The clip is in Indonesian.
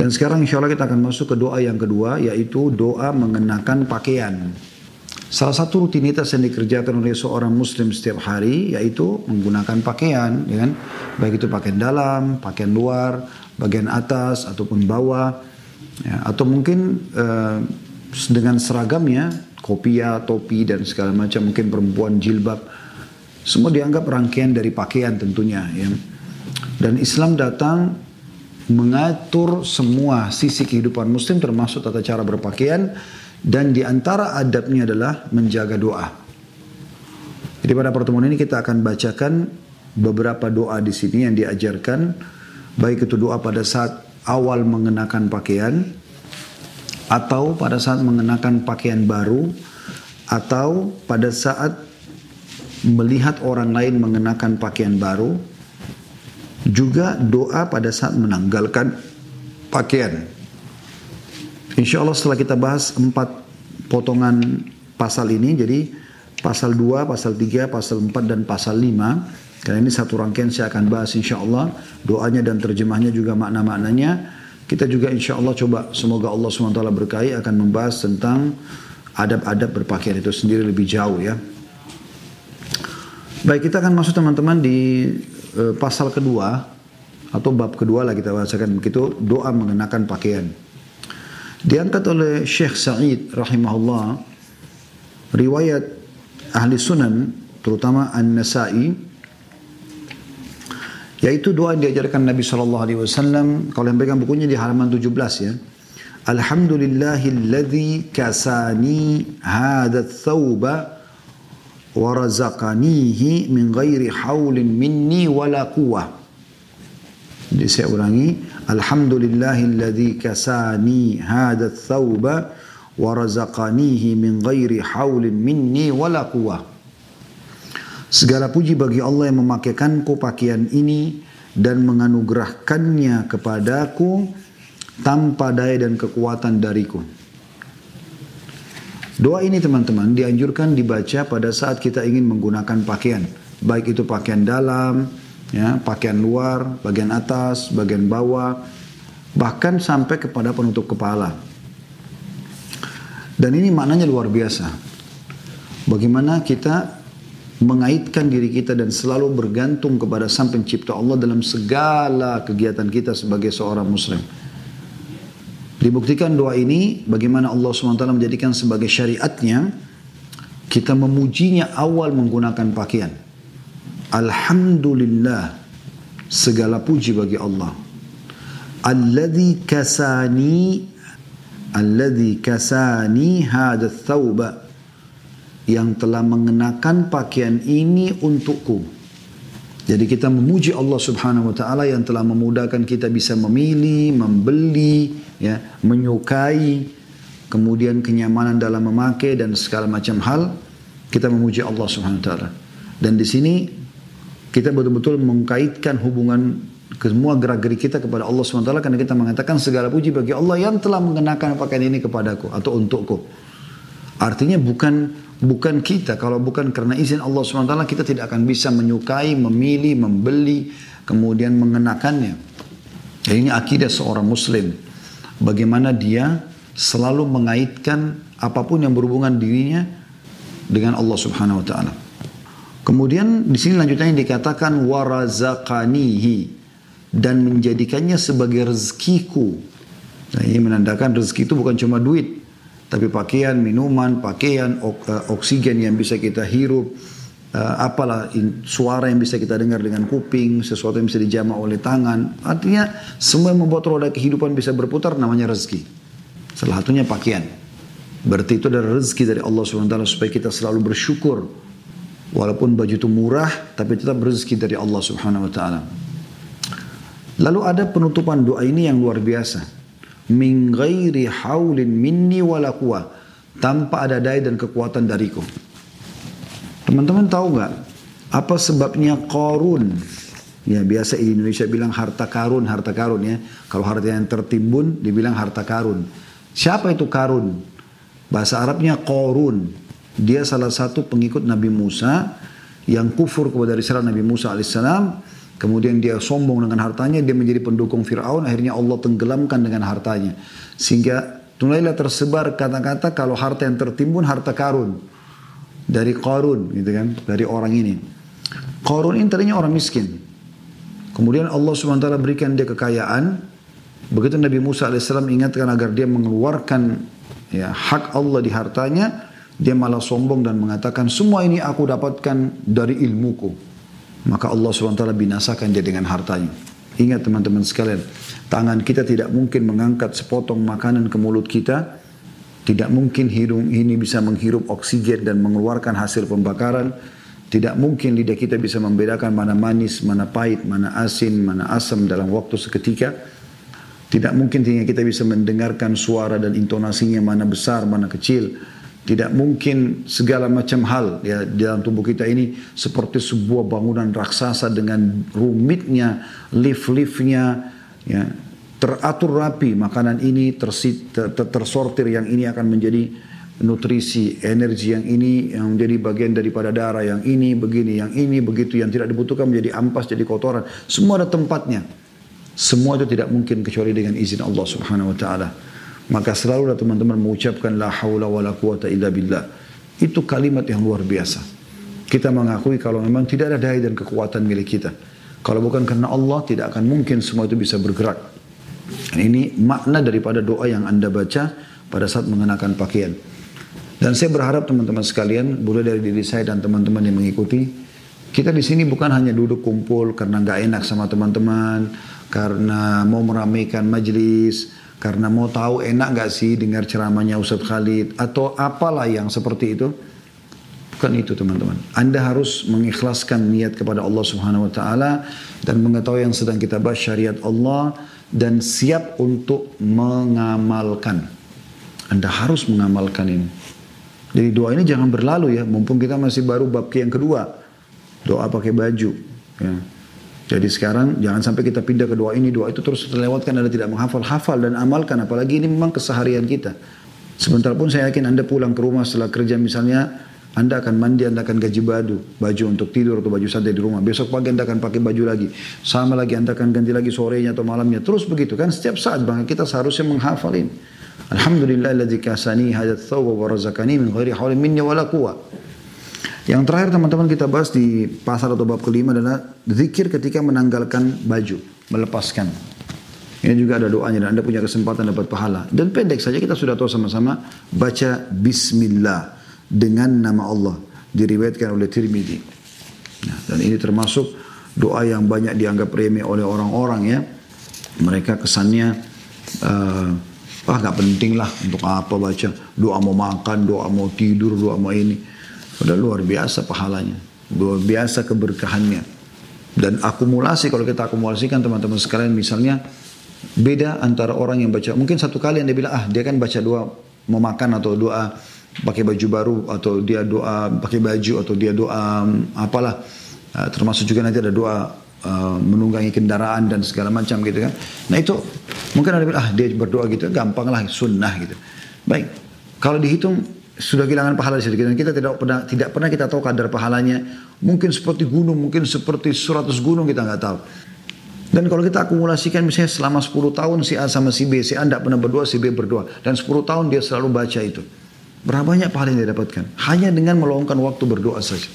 Dan sekarang insya Allah kita akan masuk ke doa yang kedua yaitu doa mengenakan pakaian. Salah satu rutinitas yang dikerjakan oleh seorang muslim setiap hari yaitu menggunakan pakaian, ya kan? baik itu pakaian dalam, pakaian luar, bagian atas ataupun bawah, ya, atau mungkin uh, dengan seragamnya, kopiah, topi dan segala macam, mungkin perempuan jilbab, semua dianggap rangkaian dari pakaian tentunya. Ya. Dan Islam datang mengatur semua sisi kehidupan muslim termasuk tata cara berpakaian dan di antara adabnya adalah menjaga doa. Jadi pada pertemuan ini kita akan bacakan beberapa doa di sini yang diajarkan baik itu doa pada saat awal mengenakan pakaian atau pada saat mengenakan pakaian baru atau pada saat melihat orang lain mengenakan pakaian baru juga doa pada saat menanggalkan pakaian Insya Allah setelah kita bahas empat potongan pasal ini, jadi pasal 2, pasal 3, pasal 4, dan pasal 5. Karena ini satu rangkaian saya akan bahas insya Allah. Doanya dan terjemahnya juga makna-maknanya. Kita juga insya Allah coba semoga Allah SWT berkahi akan membahas tentang adab-adab berpakaian itu sendiri lebih jauh ya. Baik kita akan masuk teman-teman di uh, pasal kedua atau bab kedua lah kita bahasakan. Begitu doa mengenakan pakaian. Diangkat oleh Syekh Sa'id rahimahullah riwayat ahli sunan terutama An-Nasai yaitu doa yang diajarkan Nabi sallallahu alaihi wasallam. Kalau yang pegang bukunya di halaman 17 ya. Alhamdulillahilladzi kasani hadha thawba wa razaqanihi min ghairi haulin minni wala quwwah jadi saya ulangi Alhamdulillahilladzi kasani hadha thawba wa razaqanihi min ghairi haulin minni wala quwwah. Segala puji bagi Allah yang memakaikanku pakaian ini dan menganugerahkannya kepadaku tanpa daya dan kekuatan dariku. Doa ini teman-teman dianjurkan dibaca pada saat kita ingin menggunakan pakaian. Baik itu pakaian dalam, ya, pakaian luar, bagian atas, bagian bawah, bahkan sampai kepada penutup kepala. Dan ini maknanya luar biasa. Bagaimana kita mengaitkan diri kita dan selalu bergantung kepada Sang Pencipta Allah dalam segala kegiatan kita sebagai seorang muslim. Dibuktikan doa ini bagaimana Allah SWT menjadikan sebagai syariatnya kita memujinya awal menggunakan pakaian. Alhamdulillah segala puji bagi Allah. Alladhi kasani alladhi kasani hadha thawba yang telah mengenakan pakaian ini untukku. Jadi kita memuji Allah Subhanahu wa taala yang telah memudahkan kita bisa memilih, membeli, ya, menyukai, kemudian kenyamanan dalam memakai dan segala macam hal, kita memuji Allah Subhanahu wa taala. Dan di sini kita betul-betul mengkaitkan hubungan semua gerak-gerik kita kepada Allah SWT karena kita mengatakan segala puji bagi Allah yang telah mengenakan pakaian ini kepadaku atau untukku. Artinya bukan bukan kita kalau bukan karena izin Allah SWT kita tidak akan bisa menyukai, memilih, membeli, kemudian mengenakannya. Jadi ini akidah seorang muslim. Bagaimana dia selalu mengaitkan apa pun yang berhubungan dirinya dengan Allah Subhanahu wa taala. Kemudian di sini lanjutannya dikatakan warazakanihi dan menjadikannya sebagai rezekiku. Nah, ini menandakan rezeki itu bukan cuma duit, tapi pakaian, minuman, pakaian, eh, oksigen yang bisa kita hirup, uh, apalah suara yang bisa kita dengar dengan kuping, sesuatu yang bisa dijama oleh tangan. Artinya semua yang membuat roda kehidupan bisa berputar namanya rezeki. Salah satunya pakaian. Berarti itu adalah rezeki dari Allah SWT supaya kita selalu bersyukur Walaupun baju itu murah, tapi tetap rezeki dari Allah Subhanahu wa taala. Lalu ada penutupan doa ini yang luar biasa. Min ghairi haulin minni wala Tanpa ada daya dan kekuatan dariku. Teman-teman tahu nggak apa sebabnya korun? Ya biasa Indonesia bilang harta karun, harta karun ya. Kalau harta yang tertimbun dibilang harta karun. Siapa itu karun? Bahasa Arabnya korun. Dia salah satu pengikut Nabi Musa yang kufur kepada risalah Nabi Musa alaihissalam Kemudian dia sombong dengan hartanya, dia menjadi pendukung Fir'aun, akhirnya Allah tenggelamkan dengan hartanya. Sehingga mulailah tersebar kata-kata kalau harta yang tertimbun harta karun. Dari karun gitu kan, dari orang ini. Karun ini tadinya orang miskin. Kemudian Allah SWT berikan dia kekayaan. Begitu Nabi Musa AS ingatkan agar dia mengeluarkan ya, hak Allah di hartanya, dia malah sombong dan mengatakan semua ini aku dapatkan dari ilmuku. Maka Allah SWT binasakan dia dengan hartanya. Ingat teman-teman sekalian, tangan kita tidak mungkin mengangkat sepotong makanan ke mulut kita. Tidak mungkin hidung ini bisa menghirup oksigen dan mengeluarkan hasil pembakaran. Tidak mungkin lidah kita bisa membedakan mana manis, mana pahit, mana asin, mana asam dalam waktu seketika. Tidak mungkin sehingga kita bisa mendengarkan suara dan intonasinya mana besar, mana kecil tidak mungkin segala macam hal ya di dalam tubuh kita ini seperti sebuah bangunan raksasa dengan rumitnya lift-liftnya ya teratur rapi. Makanan ini tersortir yang ini akan menjadi nutrisi energi yang ini yang menjadi bagian daripada darah yang ini begini yang ini begitu yang tidak dibutuhkan menjadi ampas jadi kotoran. Semua ada tempatnya. Semua itu tidak mungkin kecuali dengan izin Allah Subhanahu wa taala maka selalulah teman-teman mengucapkan la haula wa la quwata illa billah. Itu kalimat yang luar biasa. Kita mengakui kalau memang tidak ada daya dan kekuatan milik kita. Kalau bukan karena Allah tidak akan mungkin semua itu bisa bergerak. Dan ini makna daripada doa yang anda baca pada saat mengenakan pakaian. Dan saya berharap teman-teman sekalian, boleh dari diri saya dan teman-teman yang mengikuti, kita di sini bukan hanya duduk kumpul karena nggak enak sama teman-teman, karena mau meramaikan majelis, karena mau tahu enak gak sih dengar ceramahnya Ustadz Khalid atau apalah yang seperti itu. Bukan itu teman-teman. Anda harus mengikhlaskan niat kepada Allah Subhanahu wa taala dan mengetahui yang sedang kita bahas syariat Allah dan siap untuk mengamalkan. Anda harus mengamalkan ini. Jadi doa ini jangan berlalu ya, mumpung kita masih baru bab yang kedua. Doa pakai baju. Ya. Jadi sekarang jangan sampai kita pindah ke doa ini, doa itu terus terlewatkan Anda tidak menghafal, hafal dan amalkan. Apalagi ini memang keseharian kita. Sebentar pun saya yakin Anda pulang ke rumah setelah kerja misalnya, Anda akan mandi, Anda akan gaji baju, baju untuk tidur atau baju santai di rumah. Besok pagi Anda akan pakai baju lagi. Sama lagi Anda akan ganti lagi sorenya atau malamnya. Terus begitu kan setiap saat bangga kita seharusnya menghafal ini. Alhamdulillah alladzi kasani hadat thawba wa razaqani min ghairi hawlin minni wala. Yang terakhir teman-teman kita bahas di pasal atau bab kelima adalah zikir ketika menanggalkan baju, melepaskan. Ini juga ada doanya dan Anda punya kesempatan dapat pahala. Dan pendek saja kita sudah tahu sama-sama baca bismillah dengan nama Allah. Diriwayatkan oleh Tirmidzi. Nah, dan ini termasuk doa yang banyak dianggap remeh oleh orang-orang ya. Mereka kesannya uh, ah nggak penting lah untuk apa baca doa mau makan, doa mau tidur, doa mau ini. Udah luar biasa pahalanya. Luar biasa keberkahannya. Dan akumulasi, kalau kita akumulasikan teman-teman sekalian misalnya, beda antara orang yang baca, mungkin satu kali yang dia bilang, ah dia kan baca doa mau makan atau doa pakai baju baru atau dia doa pakai baju atau dia doa apalah uh, termasuk juga nanti ada doa uh, menunggangi kendaraan dan segala macam gitu kan nah itu mungkin ada bilang ah dia berdoa gitu gampang lah sunnah gitu baik kalau dihitung sudah kehilangan pahala di dan kita tidak pernah tidak pernah kita tahu kadar pahalanya. Mungkin seperti gunung mungkin seperti seratus gunung kita nggak tahu. Dan kalau kita akumulasikan misalnya selama 10 tahun si A sama si B si A tidak pernah berdoa si B berdoa dan 10 tahun dia selalu baca itu. Berapa banyak pahala yang dia dapatkan? Hanya dengan meluangkan waktu berdoa saja